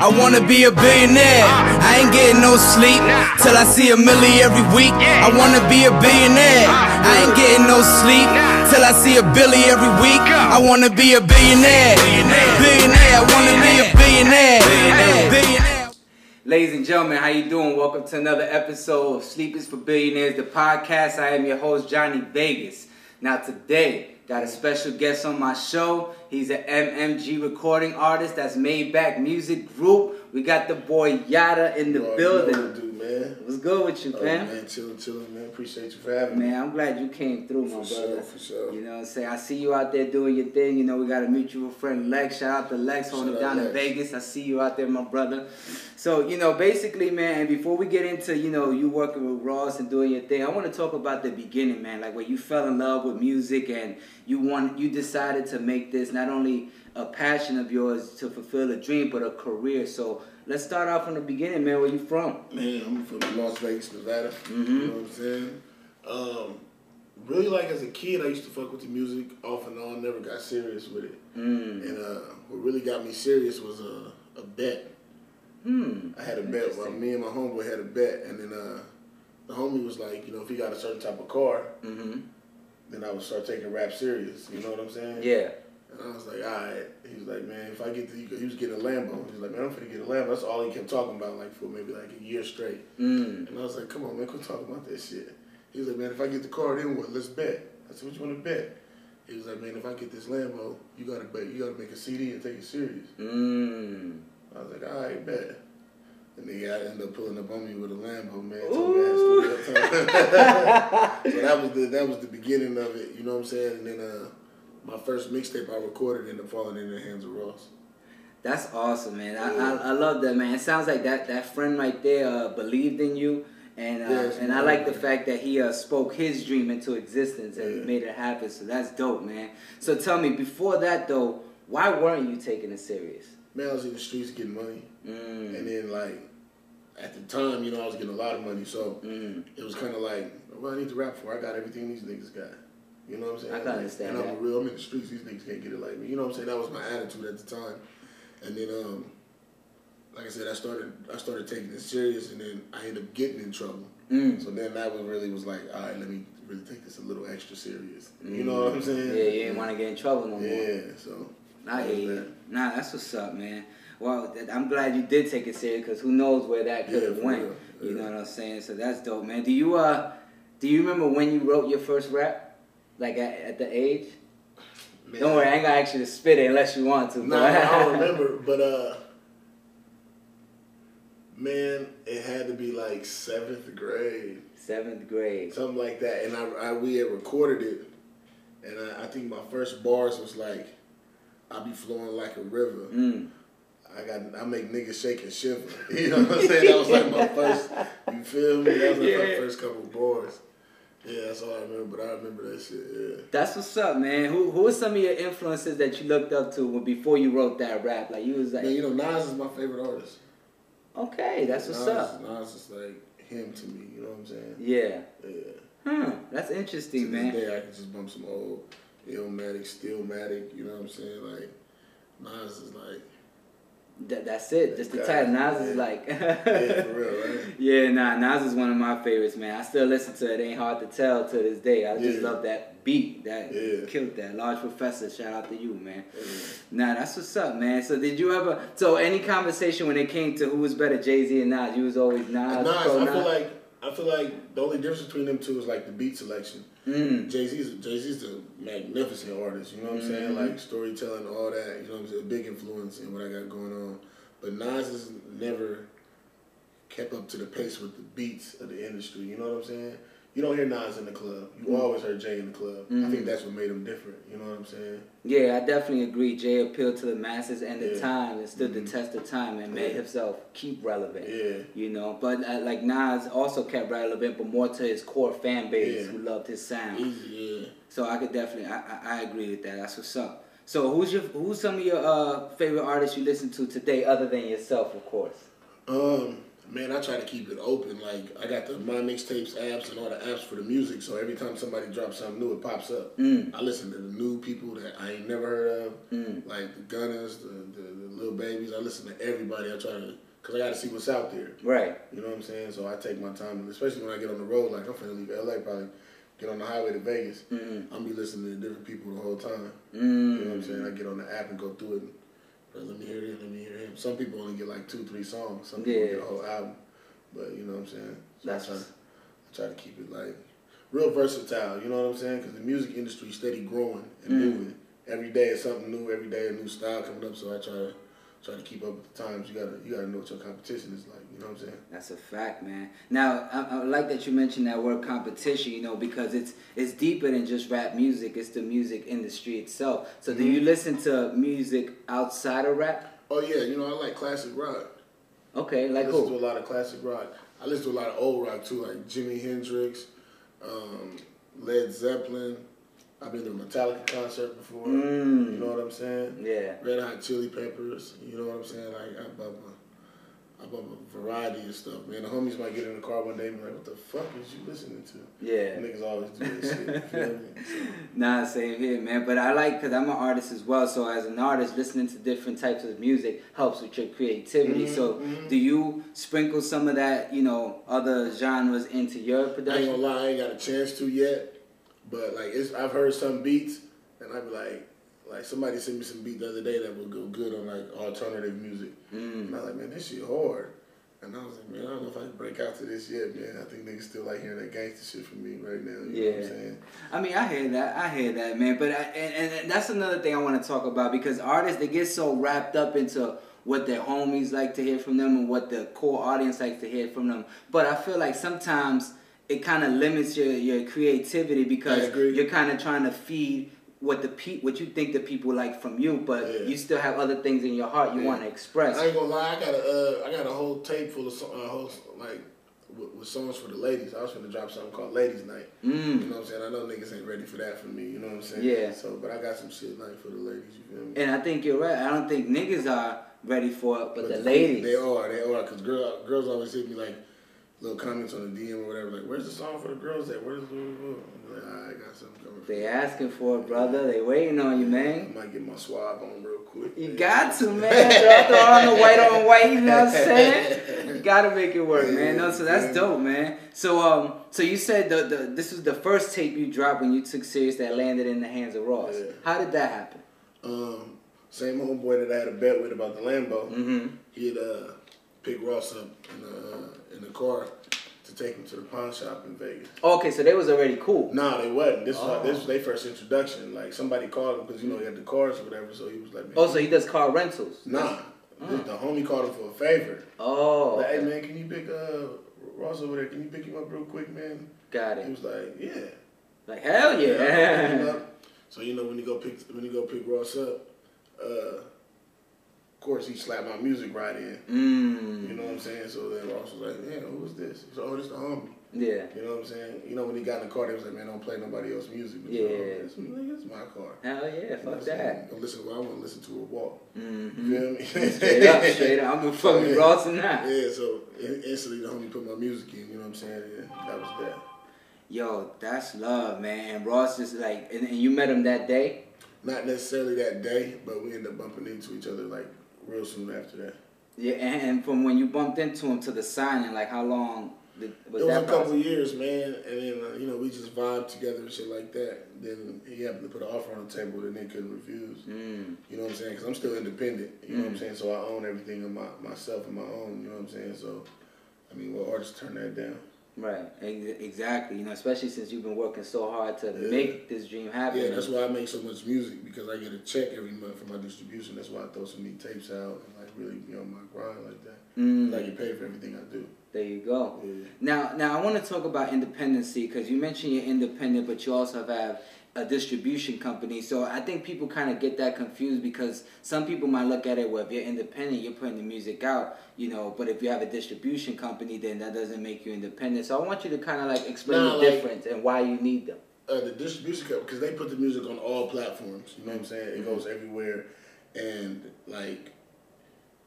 I wanna be a billionaire. I ain't getting no sleep till I see a milli every week. I wanna be a billionaire. I ain't getting no sleep till I see a billy every week. I wanna be a billionaire. Billionaire. I wanna be a billionaire. Billionaire. Ladies and gentlemen, how you doing? Welcome to another episode of Sleep Is for Billionaires, the podcast. I am your host, Johnny Vegas. Now today, Got a special guest on my show. He's an MMG recording artist that's Maybach Music Group. We got the boy Yowda in the Yo, building. You know what to do, man. What's good with you, Oh, fam? man, chilling, chilling, man. Appreciate you for having me. Man, I'm glad you came through, my For brother. sure, for sure. You know what I'm saying? I see you out there doing your thing. You know, we got a mutual friend, Lex. Shout out to Lex holding Shout it out down in Vegas. I see you out there, my brother. So, you know, basically, man, and before we get into, you know, you working with Ross and doing your thing, I want to talk about the beginning, man. Like where you fell in love with music and you want you decided to make this not only a passion of yours to fulfill a dream, but a career. So let's start off from the beginning, man. Where you from? Man, I'm from Las Vegas, Nevada. Mhm. You know what I'm saying? Um, really, like as a kid, I used to fuck with the music off and on. Never got serious with it. Mm. And uh, what really got me serious was a, a bet. Hmm. I had a bet. Well, me and my homeboy had a bet, and then uh, the homie was like, you know, if he got a certain type of car, Mm-hmm. then I would start taking rap serious. You know what I'm saying? Yeah. And I was like, all right. He was like, man, if I get the, he was getting a Lambo. He was like, man, I'm finna get a Lambo. That's all he kept talking about, like for maybe like a year straight. Mm. And I was like, come on, man, quit talking about that shit. He was like, man, if I get the car, then what? Let's bet. I said, what you want to bet? He was like, man, if I get this Lambo, you gotta bet, you gotta make a CD and take it serious. Mm. I was like, all right, bet. And then I ended up pulling up on me with a Lambo, man. Told me I had studio time. so that was the that was the beginning of it. You know what I'm saying? And then uh, my first mixtape I recorded ended up falling in the hands of Ross. That's awesome, man. I, I, I love that, man. It sounds like that, that friend right there uh, believed in you. And uh, Yes, and I like the fact that he uh, spoke his dream into existence and Yeah. made it happen. So that's dope, man. So tell me, before that though, why weren't you taking it serious? Man, I was in the streets getting money, Mm. and then like at the time, you know, I was getting a lot of money, so Mm. it was kind of like, what I need to rap for? I got everything these niggas got. You know what I'm saying? I can understand And I'm a real. I'm in the streets. These niggas can't get it like me. You know what I'm saying? That was my attitude at the time. And then, um, like I said, I started. I started taking it serious, and then I ended up getting in trouble. Mm. So then that was really was like, all right, let me really take this a little extra serious. You know what I'm saying? Yeah, you didn't want to get in trouble no more. Yeah. So. I hear you. Nah, that's what's up, man. Well, I'm glad you did take it serious because who knows where that could have for went. You Yeah. know what I'm saying? So that's dope, man. Do you uh, do you remember when you wrote your first rap? Like at, at the age? Man, Don't worry, I ain't gonna ask you to spit it unless you want to. No, but- I don't remember, but uh, man, it had to be like seventh grade, Seventh grade. something like that. And I, I we had recorded it, and I, I think my first bars was like, "I be flowing like a river." Mm. I got I make niggas shake and shiver. You know what I'm saying? That was like my first. You feel me? That was like my first couple bars. Yeah, that's all I remember. But I remember that shit. Yeah. That's what's up, man. Who who are some of your influences that you looked up to when, before you wrote that rap? Like you was like, Man, you know Nas is my favorite artist. okay, that's what's Nas, up. Nas is like him to me. You know what I'm saying? Yeah. Yeah. Hmm. That's To interesting, this man. day, I can just bump some old Illmatic, Stillmatic. You know what I'm saying? Like Nas is like, That, that's it. Just the title. Nas is like. yeah, for real, right? Yeah, nah, Nas is one of my favorites, man. I still listen to it. Ain't hard to tell to this day. I just Yeah. love that beat. That Yeah. killed that. Large Professor, shout out to you, man. Yeah. Nah, that's what's up, man. So did you ever? So any conversation when it came to who was better, Jay Z and Nas, you was always Nas. And Nas, I feel like I feel like the only difference between them two is like the beat selection. Mm. Jay Z's Jay Z's a magnificent artist. You know what I'm saying? Mhm. Like storytelling, all that. You know what I'm saying? A big influence in what I got going on. But Nas has never kept up to the pace with the beats of the industry. You know what I'm saying? You don't hear Nas in the club. You Mhm. always heard Jay in the club. I Mhm. think that's what made him different. You know what I'm saying? Yeah, I definitely agree. Jay appealed to the masses and the Yeah. time and stood Mhm. the test of time and made Yeah. himself keep relevant. Yeah. You know, but uh, like Nas also kept relevant, but more to his core fan base Yeah. who loved his sound. Yeah. So I could definitely, I, I, I agree with that. That's what's up. So who's your, who's some of your uh, favorite artists you listen to today, other than yourself, of course? Um, Man, I try to keep it open. Like I got the my mixtapes apps and all the apps for the music. So every time somebody drops something new, it pops up. Mm. I listen to the new people that I ain't never heard of, like the Gunnas, the, the the little babies. I listen to everybody. I try to, cause I got to see what's out there. Right. You know what I'm saying? So I take my time, especially when I get on the road. Like I'm finna leave LA, probably get on the highway to Vegas. Mm-hmm. I'm be listening to different people the whole time. Mm. You know what I'm saying? I get on the app and go through it. Let me hear this. Let me hear him. Some people only get like two, three songs. Some people Yeah. get a whole album. But you know what I'm saying? So That's- I try, I try to keep it like real versatile. You know what I'm saying? Because the music industry is steady growing and Mm. moving. Every day is something new. Every day a new style coming up. So I try to try to keep up with the times. You gotta you gotta know what your competition is like. You know what I'm saying? That's a fact, man. Now, I, I like that you mentioned that word competition, you know, because it's it's deeper than just rap music. It's the music industry itself. So, do you listen to music outside of rap? Oh yeah, you know I like classic rock. Okay, like I listen who? to a lot of classic rock. I listen to a lot of old rock too, like Jimi Hendrix, um, Led Zeppelin. I've been to a Metallica concert before. Mm. You know what I'm saying? Yeah. Red Hot Chili Peppers. You know what I'm saying? Like I bump a, I bump a variety of stuff, man. The homies might get in the car one day and be like, "What the fuck is you listening to?" Yeah. Niggas always do this shit. You feel me? So, Nah, same here, man. But I like because I'm an artist as well. So as an artist, listening to different types of music helps with your creativity. So Mhm. do you sprinkle some of that, you know, other genres into your I ain't production? gonna lie, I ain't got a chance to yet. But like, it's I've heard some beats, and I be like, like somebody sent me some beat the other day that would go good on like alternative music. Mm. And I was like, man, this shit hard. And I was like, man, I don't know if I can break out to this yet, man. I think niggas still like hearing that gangster shit from me right now. You know what Yeah. I'm saying? I mean, I hear that. I hear that, man. But I, and, and that's another thing I want to talk about because artists they get so wrapped up into what their homies like to hear from them and what the core audience likes to hear from them. But I feel like sometimes it kind of limits your, your creativity because you're kind of trying to feed what the pe- what you think the people like from you, but Yeah. you still have other things in your heart you Yeah. want to express. I ain't gonna lie, I got a uh, I got a whole tape full of so- uh, whole, like with, with songs for the ladies. I was gonna drop something called Ladies Night. You Mm. know what I'm saying? I know niggas ain't ready for that for me. You know what I'm saying? Yeah. So, but I got some shit like for the ladies. You feel me? And I think you're right. I don't think niggas are ready for it, but, the the- ladies. They are, they are, because girl, girls always hit me like little comments on the DM or whatever, like, where's the song for the girls at? Where's the. Like, "Ah, I got something coming They asking for it, brother. They waiting on you, man. I might get my swab on real quick. You man. got to, man. Throw, throw on the white on white. You know what I'm saying? You gotta make it work, man. No, so that's Yeah. dope, man. So, um, so you said the, the this was the first tape you dropped when you took serious that landed in the hands of Ross. Yeah. How did that happen? Um, same homeboy that I had a bet with about the Lambo. Mm-hmm. He'd uh, pick Ross up the, uh, the car to take him to the pawn shop in Vegas. Okay, so they was already cool. Nah, they wasn't. This Oh. was this was their first introduction. Like somebody called him because you know he had the cars or whatever. So he was like, man, Oh, so he does car rentals. nah. This- The homie called him for a favor. Oh, Like, hey man, can you pick uh Ross over there? Can you pick him up real quick, man? got it. He was like, yeah. Like hell him yeah. So you know when you go pick when you go pick Ross up, uh, course he slapped my music right in. mm. You know what I'm saying? So then Ross was like, yeah, who's this? He said, oh, this the homie. Yeah. You know what I'm saying? You know when he got in the car, they was like, man, don't play nobody else's music. But Yeah. you know, it's, my car. Hell yeah. You Fuck I'm that. Go listen to what I want to listen to a walk. Mm-hmm. You feel me? Straight up, straight up. I'm gonna fuck with Ross and that. Yeah, so instantly the homie put my music in, you know what I'm saying? And that was that. Yo, that's love, man. Ross is like, and, and you met him that day. Not necessarily that day, but we ended up bumping into each other like real soon after that. Yeah, and, from when you bumped into him to the signing, like how long did, was it was that a couple years, man, and then uh, you know we just vibed together and shit like that. Then he happened to put an offer on the table that they couldn't refuse. Mm, You know what I'm saying? Because I'm still independent. You know what I'm Mm. saying? So I own everything of my myself and my own. You know what I'm saying? So, I mean, what artists turn that down? Right, exactly. You know, especially since you've been working so hard to Yeah. make this dream happen. Yeah, that's why I make so much music because I get a check every month for my distribution. That's why I throw so many tapes out and like really be on my grind like that. Mm, I get paid for everything I do. there you go. Yeah. Now, now I want to talk about independency because you mentioned you're independent, but you also have a distribution company. So I think people kind of get that confused because some people might look at it well, if you're independent, you're putting the music out, you know. But if you have a distribution company, then that doesn't make you independent. So I want you to kind of like explain Nah, the like- difference and why you need them. uh, the distribution company because they put the music on all platforms. You know what I'm saying? It Mhm. goes everywhere, and like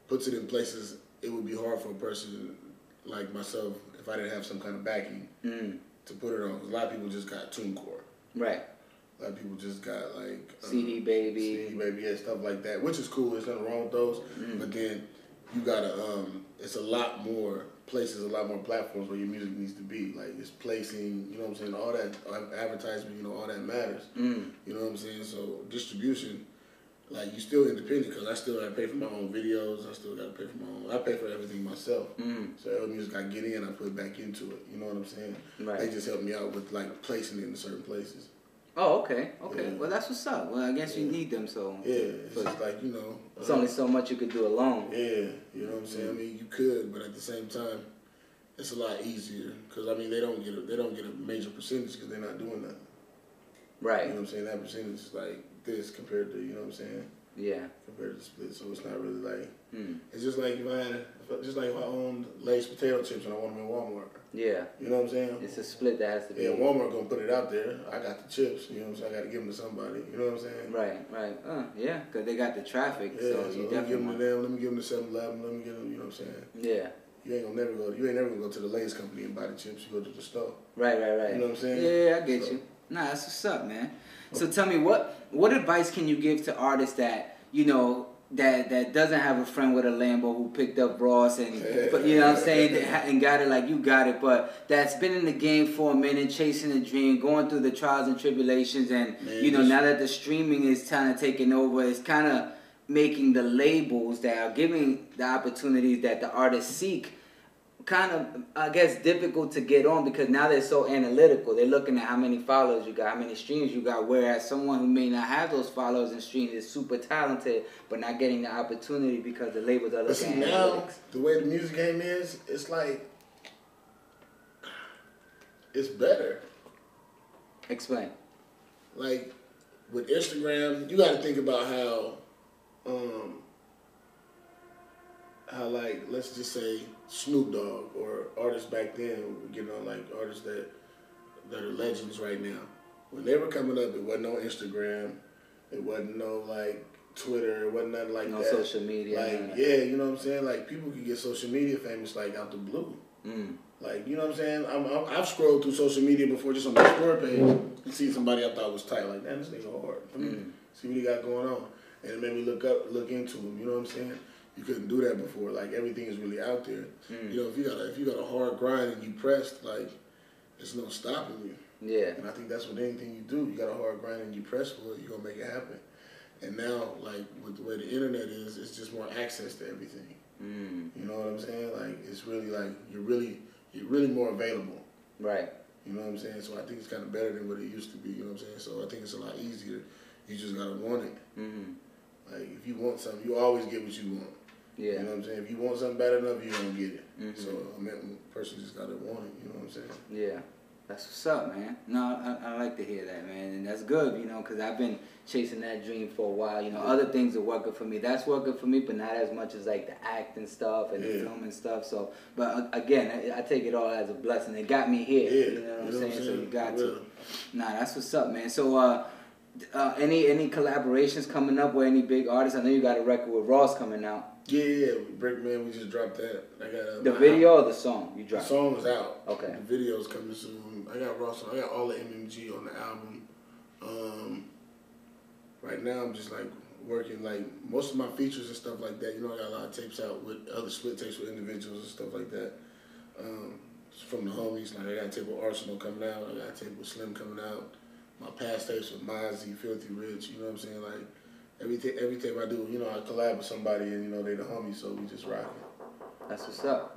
puts it in places it would be hard for a person like myself, if I didn't have some kind of backing Mm. to put it on, a lot of people just got TuneCore. Right. A lot of people just got like um, CD Baby. CD baby, yeah, stuff like that, which is cool. There's nothing wrong with those, Mm. but then you gotta. Um, it's a lot more places, a lot more platforms where your music needs to be. Like it's placing, you know what I'm saying. All that advertisement, you know, all that matters. Mm. You know what I'm saying. So distribution, like you still independent because I still gotta pay for my own videos. I still gotta pay for my own. I pay for everything myself. Mm. So every music I get in, I put back into it. You know what I'm saying? Right. They just help me out with like placing it in certain places. Oh, okay, okay. Yeah. Well, that's what's up. Well, I guess you need them, so Yeah, it's like you know. it's uh, only so much you could do alone. Yeah, you know what I'm saying. I mean, you could, but at the same time, it's a lot easier because I mean they don't get a, they don't get a major percentage because they're not doing nothing. Right. You know what I'm saying? That percentage is like this compared to you know what I'm saying Yeah. compared to split. So it's not really like Mm. it's just like if I had just like if I owned Lay's potato chips and I want them in Walmart. Yeah. You know what I'm saying? It's a split that has to be. Yeah, Walmart gonna put it out there. I got the chips. You know what I'm saying? I got to give them to somebody. You know what I'm saying? Right, right. Uh, yeah, because they got the traffic, Yeah, so so you let me give them to them. Let me give them to 7-Eleven. Let me give them. You know what I'm saying? Yeah. You ain't gonna never go. You ain't never gonna go to the Lay's company and buy the chips. You go to the store. Right, right, right. You know what I'm saying? Yeah, yeah, I get So- you. Nah, that's what's up, man. So tell me, what what advice can you give to artists that you know that that doesn't have a friend with a Lambo who picked up Ross and but you know what I'm saying? And got it like you got it, but that's been in the game for a minute, chasing a dream, going through the trials and tribulations, and Man, you know now that the streaming is kind of taking over, it's kind of making the labels that are giving the opportunities that the artists seek kind of I guess difficult to get on because now they're so analytical. They're looking at how many followers you got, how many streams you got. Whereas someone who may not have those followers and streams is super talented, but not getting the opportunity because the labels are But see at now, analytics. the way the music game is, it's like it's better. Explain. Like with Instagram, you got to think about how, um, how like let's just say Snoop Dogg or artists back then, you know, like artists that that are legends right now. When they were coming up, it wasn't no Instagram, it wasn't no like Twitter, it wasn't nothing like No that. social media. Like yeah, you know what I'm saying. Like people could get social media famous like out the blue. Mm. Like you know what I'm saying. I'm, I'm, I've scrolled through social media before, just on my explore page, and see somebody I thought was tight. Like, damn, this nigga hard. Mm. see what he got going on, and it made me look up, look into him. You know what I'm saying? You couldn't do that before. Like everything is really out there. Mm. You know, if you got a, if you got a hard grind and you pressed, like there's no stopping you. Yeah. And I think that's with anything you do. You got a hard grind and you press for it, you're gonna make it happen. And now, like with the way the internet is, it's just more access to everything. Mm. You know what I'm saying? Like it's really like you're really you're really more available. Right. You know what I'm saying? So I think it's kind of better than what it used to be. You know what I'm saying? So I think it's a lot easier. You just gotta want it. Mm. Like if you want something, you always get what you want. Yeah. You know what I'm saying? If you want something bad enough, you gonna get it. Mhm. So I mean, a person just gotta want it. You know what I'm saying? Yeah, that's what's up, man. No, I, I like to hear that, man, and that's good, you know, because I've been chasing that dream for a while. You know, other things are working for me. That's working for me, but not as much as like the acting stuff and the Yeah. film and stuff. So, but uh, again, I, I take it all as a blessing. It got me here. Yeah. You know what I'm saying? So you got For to. Nah, that's what's up, man. So, uh, uh, any any collaborations coming up with any big artists? I know you got a record with Ross coming out. Yeah, yeah. Brickman, we just dropped that. I got uh, The video or the song you dropped. The song is out. Okay. The video's coming soon. I got Ross. I got all the MMG on the album. Um, right now, I'm just like working like most of my features and stuff like that. You know, I got a lot of tapes out with other split tapes with individuals and stuff like that. Um, from the homies, like I got a tape with Arsenal coming out. I got a tape with Slim coming out. My past tapes with Mozzy, Filthy Rich. You know what I'm saying? Like every ta- every tape I do, you know, I collab with somebody and you know they the homies, so we just rocking. That's what's up.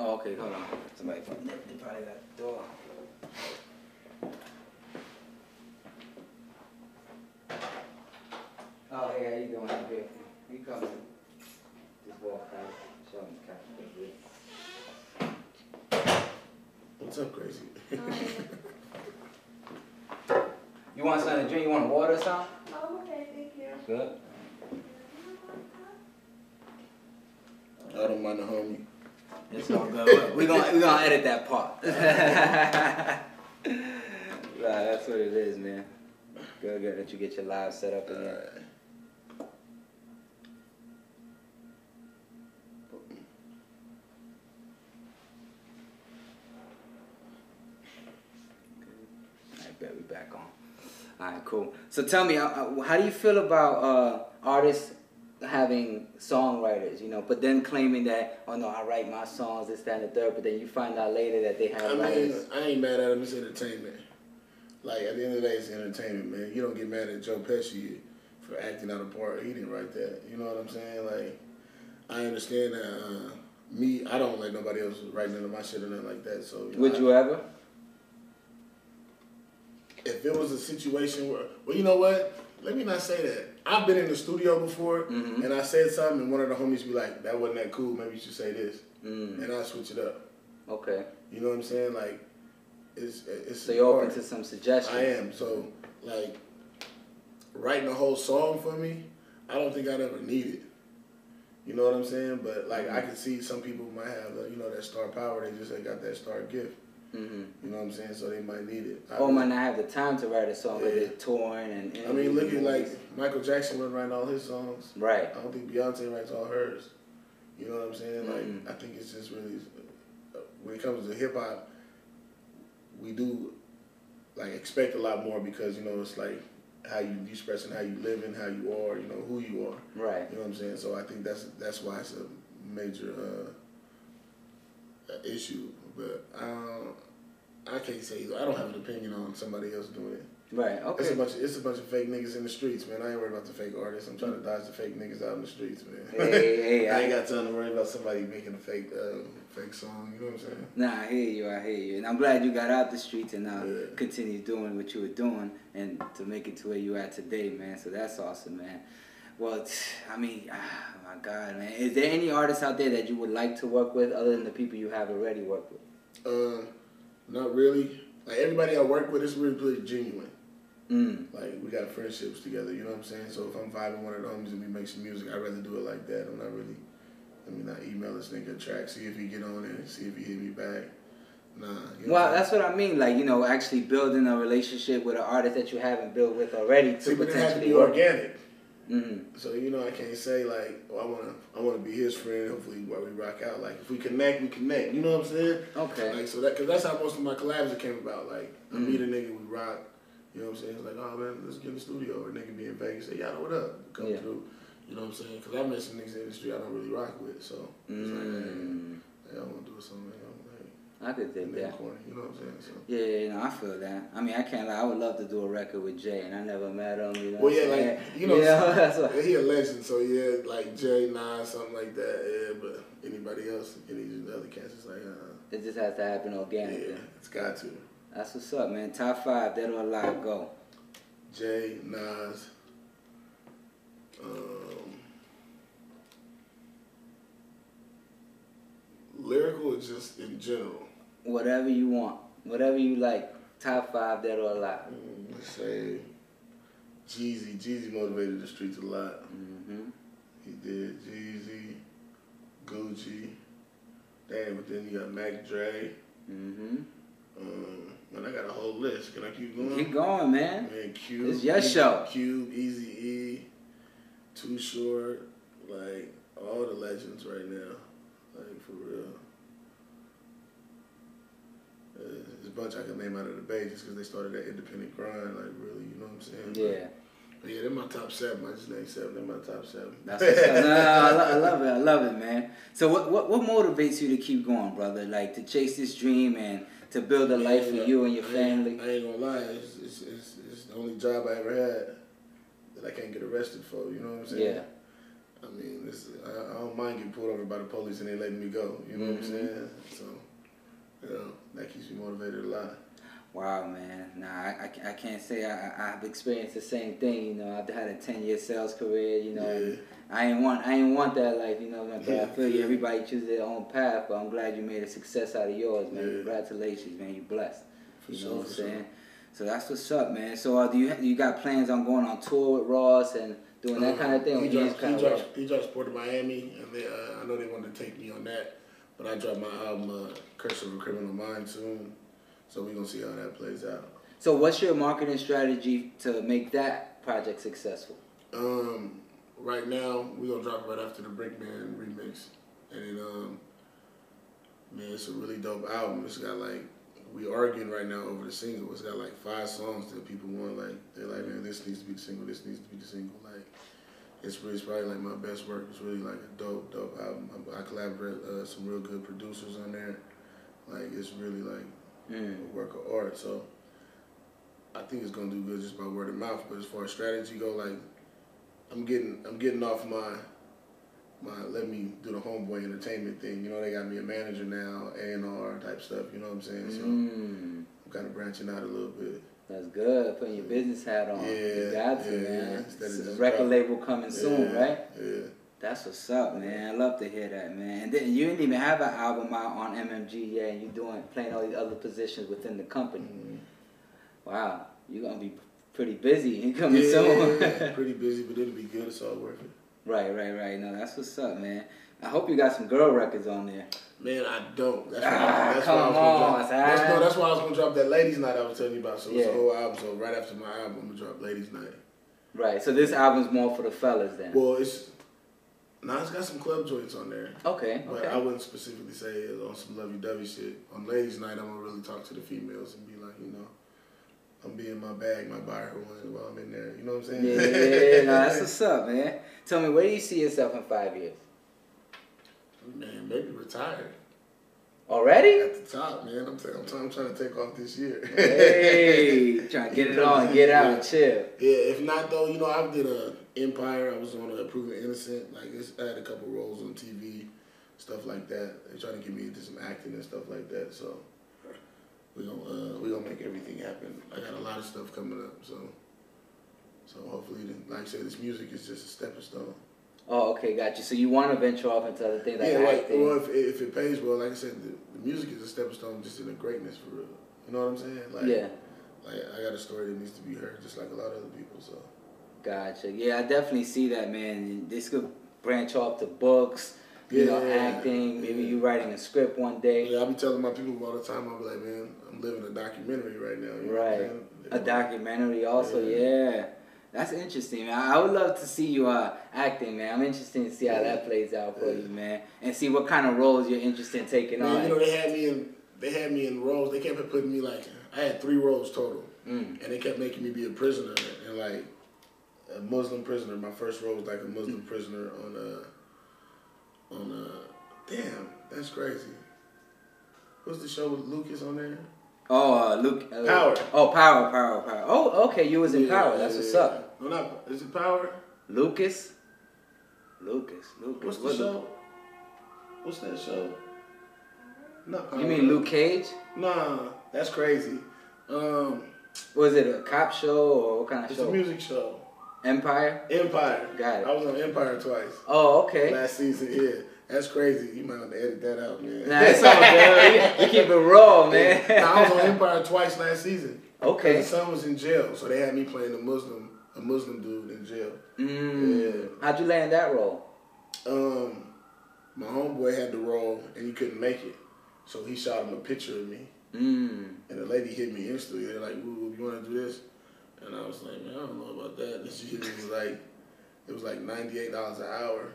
Oh, okay, hold on. Somebody probably, they probably got the door. Oh, hey, how you doing up here? You come in. Just walk out. Show them the camera. What's up, crazy? You want something to drink? You want water or something? Oh, okay, thank you. Good. I don't mind the homie. It's all good. We're gonna, we gonna edit that part. nah, that's what it is, man. Good, good that you get your live set up again. So tell me, uh, how do you feel about uh, artists having songwriters, you know, but then claiming that, oh no, I write my songs, this, that, and the third, but then you find out later that they have I mean, writers. I ain't mad at them. It's entertainment. Like at the end of the day, it's entertainment, man. You don't get mad at Joe Pesci for acting out a part. He didn't write that. You know what I'm saying? Like, I understand that. Uh, me, I don't let nobody else write none of my shit or nothing like that. So Would I- you ever? If it was a situation where, well, you know what? Let me not say that. I've been in the studio before, Mhm. and I said something, and one of the homies be like, "That wasn't that cool. Maybe you should say this," Mm, and I switch it up. okay. You know what I'm saying? Like, it's it's. So you're open to some suggestions. I am. So, like, writing a whole song for me, I don't think I'd ever need it. You know what I'm saying? But like, I can see some people might have, uh, you know, that star power. They just ain't got that star gift. Hmm You know what I'm saying? So they might need it. I Or might not have the time to write a song, but Yeah. they're touring and. I mean, look at like. Michael Jackson wouldn't writing all his songs. Right. I don't think Beyonce writes all hers. You know what I'm saying? Like, Mhm. I think it's just really uh, when it comes to hip hop, we do like expect a lot more because you know it's like how you expressing how you live and how you are, you know who you are. Right. You know what I'm saying? So I think that's that's why it's a major uh, issue. But I don't, I can't say I don't have an opinion on somebody else doing it. Right. Okay. It's a bunch. Of, it's a bunch of fake niggas in the streets, man. I ain't worried about the fake artists. I'm trying to dodge the fake niggas out in the streets, man. Hey, hey, I ain't got time to worry about somebody making a fake, uh, fake song. You know what I'm saying? Nah, I hear you. I hear you, and I'm glad you got out the streets and now Yeah. continue doing what you were doing and to make it to where you at today, man. So that's awesome, man. Well, I mean, ah, my God, man. Is there any artists out there that you would like to work with other than the people you have already worked with? Uh, not really. Like everybody I work with is really, really genuine. Mm. Like we got friendships together. You know what I'm saying? So if I'm vibing with one of the homies and we make some music, I'd rather do it like that. I'm not really. I mean, not email this nigga a track, see if he get on it, see if he hit me back. Nah. You know Well, what that's what I mean. Like, you know, actually building a relationship with an artist that you haven't built with already to See, but it has to potentially be work. organic. Hmm So you know, I can't say like, oh, I wanna, I wanna be his friend. Hopefully, while we rock out, like if we connect, we connect. You know what I'm saying? Okay. Like so that, cause that's how most of my collabs came about. Like I Mhm. meet a nigga, we rock. You know what I'm saying? It's like, oh man, let's get in the studio. Or a nigga be in Vegas, say, y'all know what up? Come Yeah. through. You know what I'm saying? Cause I met some niggas in the industry I don't really rock with. So it's like, hey, Mm. hey, I want to do something. I could dig that corner. You know what I'm saying? So. Yeah, yeah, no, I feel that. I mean, I can't lie. I would love to do a record with Jay, and I never met him. You know. Well, yeah, like you know, Yeah, what. he a legend, so yeah, like Jay, Nas, something like that. Yeah, but anybody else, any other cats, it's like, uh, It just has to happen organically. yeah, it's got to. That's what's up, man. Top five, dead or alive, go. Jay, Nas, um, lyrical, just in general. Whatever you want, whatever you like. Top five, dead or alive. Mm, Let's say Jeezy. Jeezy motivated the streets a lot. Mm-hmm. He did Jeezy, Gucci. Damn, but then you got Mac Dre. Mm-hmm. Um, man, I got a whole list. Can I keep going? Keep going, man. Man, Cube. It's your Easy- show. Cube, Easy E, Too Short, like all the legends right now, like for real. Bunch I can name out of the bay just because they started that independent grind, like really, you know what I'm saying? Yeah. But yeah, they're my top seven. I just named seven. They're my top seven. That's what's up. No, no, I, lo- I love it. I love it, man. So what, what what motivates you to keep going, brother? Like to chase this dream and to build a life for Yeah, you and your I family. I ain't gonna lie, it's, it's, it's, it's the only job I ever had that I can't get arrested for. You know what I'm saying? Yeah. I mean, I, I don't mind getting pulled over by the police and they letting me go. You know what I'm Mhm. saying? So, you know, that keeps me motivated a lot. Wow, man. Nah, I, I, I can't say I, I've experienced the same thing. You know, I've had a ten year sales career. You know, Yeah. I ain't want I ain't want that life. You know, man, but I feel you. Everybody chooses their own path, but I'm glad you made a success out of yours, man. Yeah. Congratulations, man. You blessed. For you sure, know what I'm for sure. saying? So that's what's up, man. So uh, do you you got plans on going on tour with Ross and doing that kind of thing? He dropped, just he, dropped, he dropped Port of Miami, and they, uh, I know they wanted to take me on that, but I dropped my album, uh, Curse of a Criminal Mind, soon. So we're going to see how that plays out. So what's your marketing strategy to make that project successful? Um, right now, we're going to drop right after the Brickman remix. And then, um, man, it's a really dope album. It's got like we arguing right now over the single. It's got like five songs that people want. Like they're like, man, this needs to be the single. This needs to be the single. Like it's really, it's probably like my best work. It's really like a dope, dope album. I, I collaborate uh, some real good producers on there. Like it's really like Mm. a work of art. So I think it's gonna do good just by word of mouth. But as far as strategy go, like I'm getting I'm getting off my my let me do the homeboy entertainment thing. You know, they got me a manager now, A and R type stuff. You know what I'm saying? So Mm. I'm kind of branching out a little bit. That's good. Putting your business hat on. you Yeah, got to, yeah, man. instead of It's a record label coming soon, Yeah, right? Yeah. That's what's up, man. I love to hear that, man. And then you didn't even have an album out on MMG yet, and you doing playing all these other positions within the company. Mhm. Wow, you're gonna be pretty busy coming Yeah, soon. yeah, pretty busy, but it'll be good. It's all worth it. right, right, right. No, that's what's up, man. I hope you got some girl records on there. Man, I don't. That's why, Ah, that's come why I was gonna on, drop. That's, no, that's why I was gonna drop that ladies' night I was telling you about. So it's Yeah. a whole album. So right after my album, I'm gonna drop ladies' night. Right. So this album's more for the fellas then. Well, it's now it's got some club joints on there, Okay. but Okay. I wouldn't specifically say it's on some lovey dovey shit. On ladies' night, I'm gonna really talk to the females and be like, you know, I'm being my bag, my buyer one while I'm in there. You know what I'm saying? Yeah, no, that's what's up, man. Tell me, where do you see yourself in five years? Man, maybe retired Already? at the top, man. I'm, t- I'm, trying, I'm trying to take off this year. hey, trying to get it on, get out, and chill. Yeah, if not though, you know, I did a Empire. I was on a Proven Innocent. Like it's, I had a couple roles on TV, stuff like that. They're trying to get me into some acting and stuff like that. So we gonna uh, we gonna make everything happen. I got a lot of stuff coming up. So so hopefully, like I said, this music is just a stepping stone. Oh, okay, got you. So you want to venture off into other things like yeah, like, acting? well, if, if it pays well, like I said, the, the music is a stepping stone just into greatness for real. You know what I'm saying? Like, yeah, Like I got a story that needs to be heard, just like a lot of other people. So. gotcha. Yeah, I definitely see that, man. This could branch off to books, you know, Yeah, acting. Maybe yeah. you writing a script one day. Yeah, I be telling my people all the time. I'll be like, man, I'm living a documentary right now. You know Right. A documentary also, Yeah. yeah. That's interesting, man. I would love to see you uh, acting, man. I'm interested to see how that plays out for Yeah. you, man, and see what kind of roles you're interested in taking Man, on. you know they had me in. They had me in roles. They kept putting me like I had three roles total, Mm. and they kept making me be a prisoner and like a Muslim prisoner. My first role was like a Muslim prisoner on a on a damn that's crazy. What's the show with Lucas on there? Oh, uh, Luke. Uh, Power. Oh, Power, Power, Power. Oh, okay. You was in Yeah, Power. That's yeah, what's up. No, not is it Power? Lucas. Lucas. Lucas. What's the What- show? What's that show? Not Power. You mean Luke Cage? Nah, that's crazy. Um, Was it a cop show or what kind of show? it's a music show. Empire. Empire. Got it. I was on Empire twice Oh, okay. last season. Yeah, that's crazy. You might have to edit that out, man. Nah, it's all good. We, we keep it raw, man. Nah, I was on Empire twice last season. okay. His son was in jail, so they had me playing a Muslim, a Muslim dude in jail. Mm. Yeah. How'd you land that role? Um, my homeboy had the role, and he couldn't make it, so he shot him a picture of me. Mm. And the lady hit me instantly. They're like, "Woo, you want to do this?" And I was like, "Man, I don't know about that." And she with like, it was like ninety eight dollars an hour.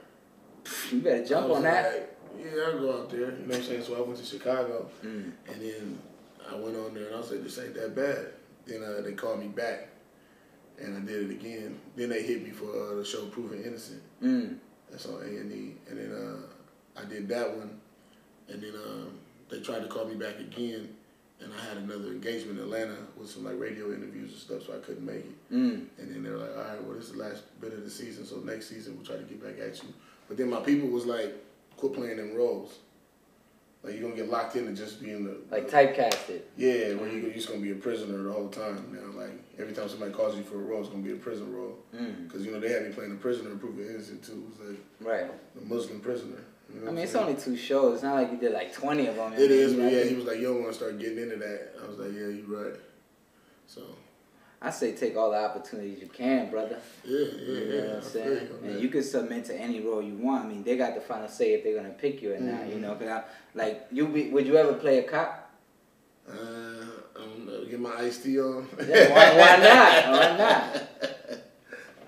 You better jump on that. like, yeah, I'll go out there. You know what I'm saying? So I went to Chicago, Mm. and then I went on there, and I said, "This ain't that bad." Then uh, they called me back, and I did it again. Then they hit me for uh, the show Proven Innocent. Mm. That's on A and E, and then uh, I did that one, and then um, they tried to call me back again, and I had another engagement in Atlanta with some like radio interviews and stuff, so I couldn't make it. Mm. And then they were like, "All right, well, this is the last bit of the season, so next season we'll try to get back at you." But then my people was like, "Quit playing them roles. Like you're gonna get locked into just being the Like typecasted. yeah, where you- you're just gonna be a prisoner the whole time now. Like every time somebody calls you for a role, it's gonna be a prison role. Mm. Because you know they had me playing a prisoner and proven innocent too. It was like Right. a Muslim prisoner. You know I mean, it's saying? only two shows. It's not like you did like 20 of them. It is, but yeah, he was like, "You don't want to start getting into that." I was like, "Yeah, you're right." So I say take all the opportunities you can, brother. yeah, yeah, You yeah. know what I'm saying? you And you can submit to any role you want. I mean, they got the final say if they're gonna pick you or not. You know, 'cause I, like you be, would you ever play a cop? Uh, I don't know. Get my iced tea on. Yeah, why, why not? Why not?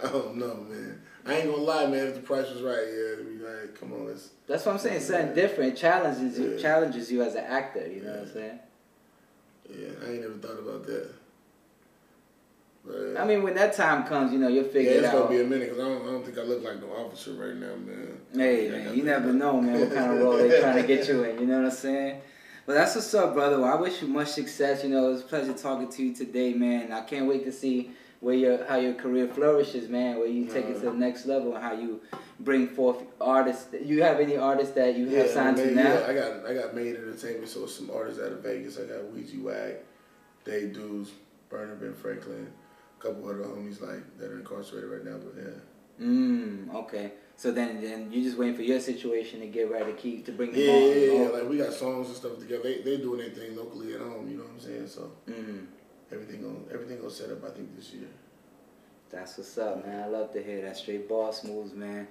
I don't know, man. I ain't gonna lie, man. If the price was right, yeah, it'd be like, come on, let's. That's what I'm saying. Something different challenges you, Yeah. challenges you as an actor. You know what I'm saying? Yeah, I ain't never thought about that. I mean, when that time comes, you know, you'll figure yeah, it it's gonna be a minute because I don't, I don't think I look like no officer right now, man. Hey, man, you never know, man, what kind of role they trying to get you in. You know what I'm saying? But that's what's up, brother. Well, I wish you much success. You know, it was a pleasure talking to you today, man. I can't wait to see where your how your career flourishes, man. Where you take it to the next level and how you bring forth artists. You have any artists that you have signed man, to now? Yeah, I got I got Made Entertainment, so some artists out of Vegas. I got Ouija Wag, Dave Dudes, Burner Ben Franklin, a couple other homies like that are incarcerated right now. But yeah. Mm, okay. So then, then you just waiting for your situation to get right to keep to bring them Yeah, on. yeah, yeah. Like we got songs and stuff together. They they doing anything locally at home. You know what I'm saying? So Mm, everything on everything gonna set up. I think this year. that's what's up, man. I love to hear that straight boss moves, man.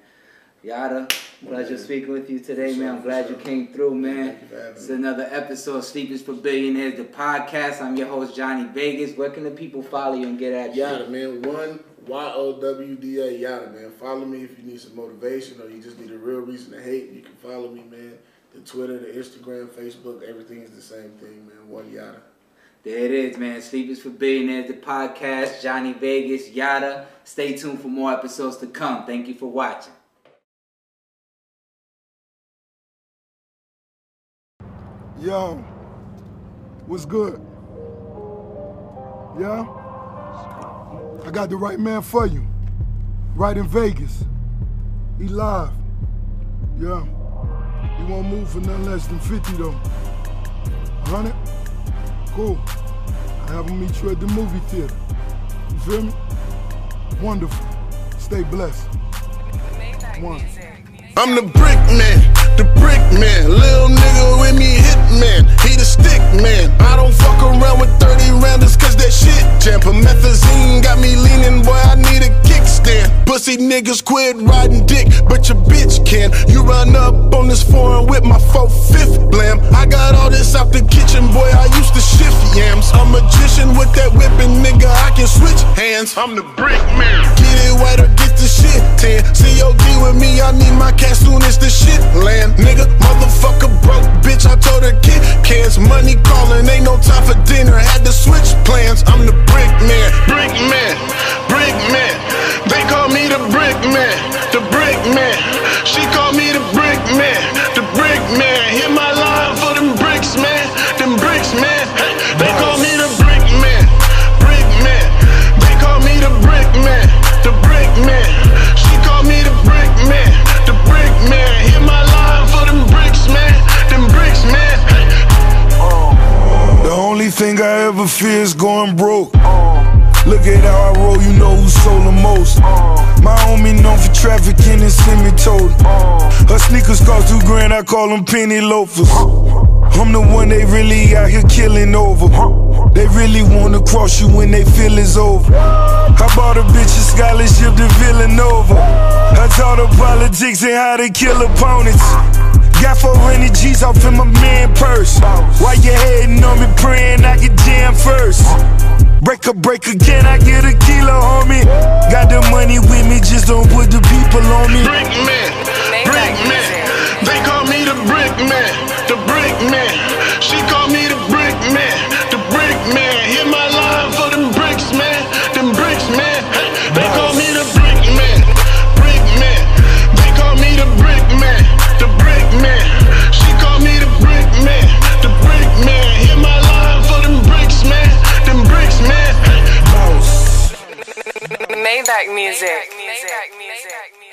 Yowda, pleasure speaking with you today, man. I'm glad sure. you came through, man. Thank you for having It's another episode of Sleep Is for Billionaires, the podcast. I'm your host, Johnny Vegas. Where can the people follow you and get at you? Yowda, man. One Y O W D A Yowda, man. Follow me if you need some motivation or you just need a real reason to hate. You can follow me, man. The Twitter, the Instagram, Facebook, everything is the same thing, man. One Yowda. There it is, man. Sleep Is for Billionaires, the podcast. Johnny Vegas, Yowda. Stay tuned for more episodes to come. Thank you for watching. Yo, what's good? Yeah? I got the right man for you. Right in Vegas. He live. Yeah. He won't move for nothing less than 50 though. 100? Cool. I have him meet you at the movie theater. You feel me? Wonderful. Stay blessed. One. I'm the brick man, the brick man. Little nigga with me hit man. He the stick man. I don't fuck around with 30 rounders cause that shit jam. Promethazine got me leaning, boy, I need a kickstand. Pussy niggas quit riding dick, but your bitch can. You run up on this foreign with my 4-5th blam. I got all this out the kitchen, boy, I used to shift yams. I'm a magician with that whipping nigga, I can switch hands. I'm the brick man. Get it white or get the shit tan. COD with me, I need my cash soon as the shit land. Nigga, motherfucker broke, bitch, I told her kid cans. Money calling, ain't no time for dinner, had to switch plans. I'm the sneakers cost two grand, I call them penny loafers. I'm the one they really out here killing over. They really wanna cross you when they feel it's over. I bought a bitch a scholarship to Villanova. I taught her politics and how to kill opponents. Got 400 G's off in my man purse. While you hating on me, praying I get jam first. Break a break again, I get a kilo, homie. Got the money with me, just don't put the people on me brick man. They call me the brick man, the brick man. She call me the brick man, the brick man. Hit my line for them bricks, man, them bricks, man. They call me the brick man, brick man. They call me the brick man, the brick man. She call me the brick man, the brick man. Hit my line for them bricks, man, them bricks, man. Hey, music. Maybach music. Maybach music.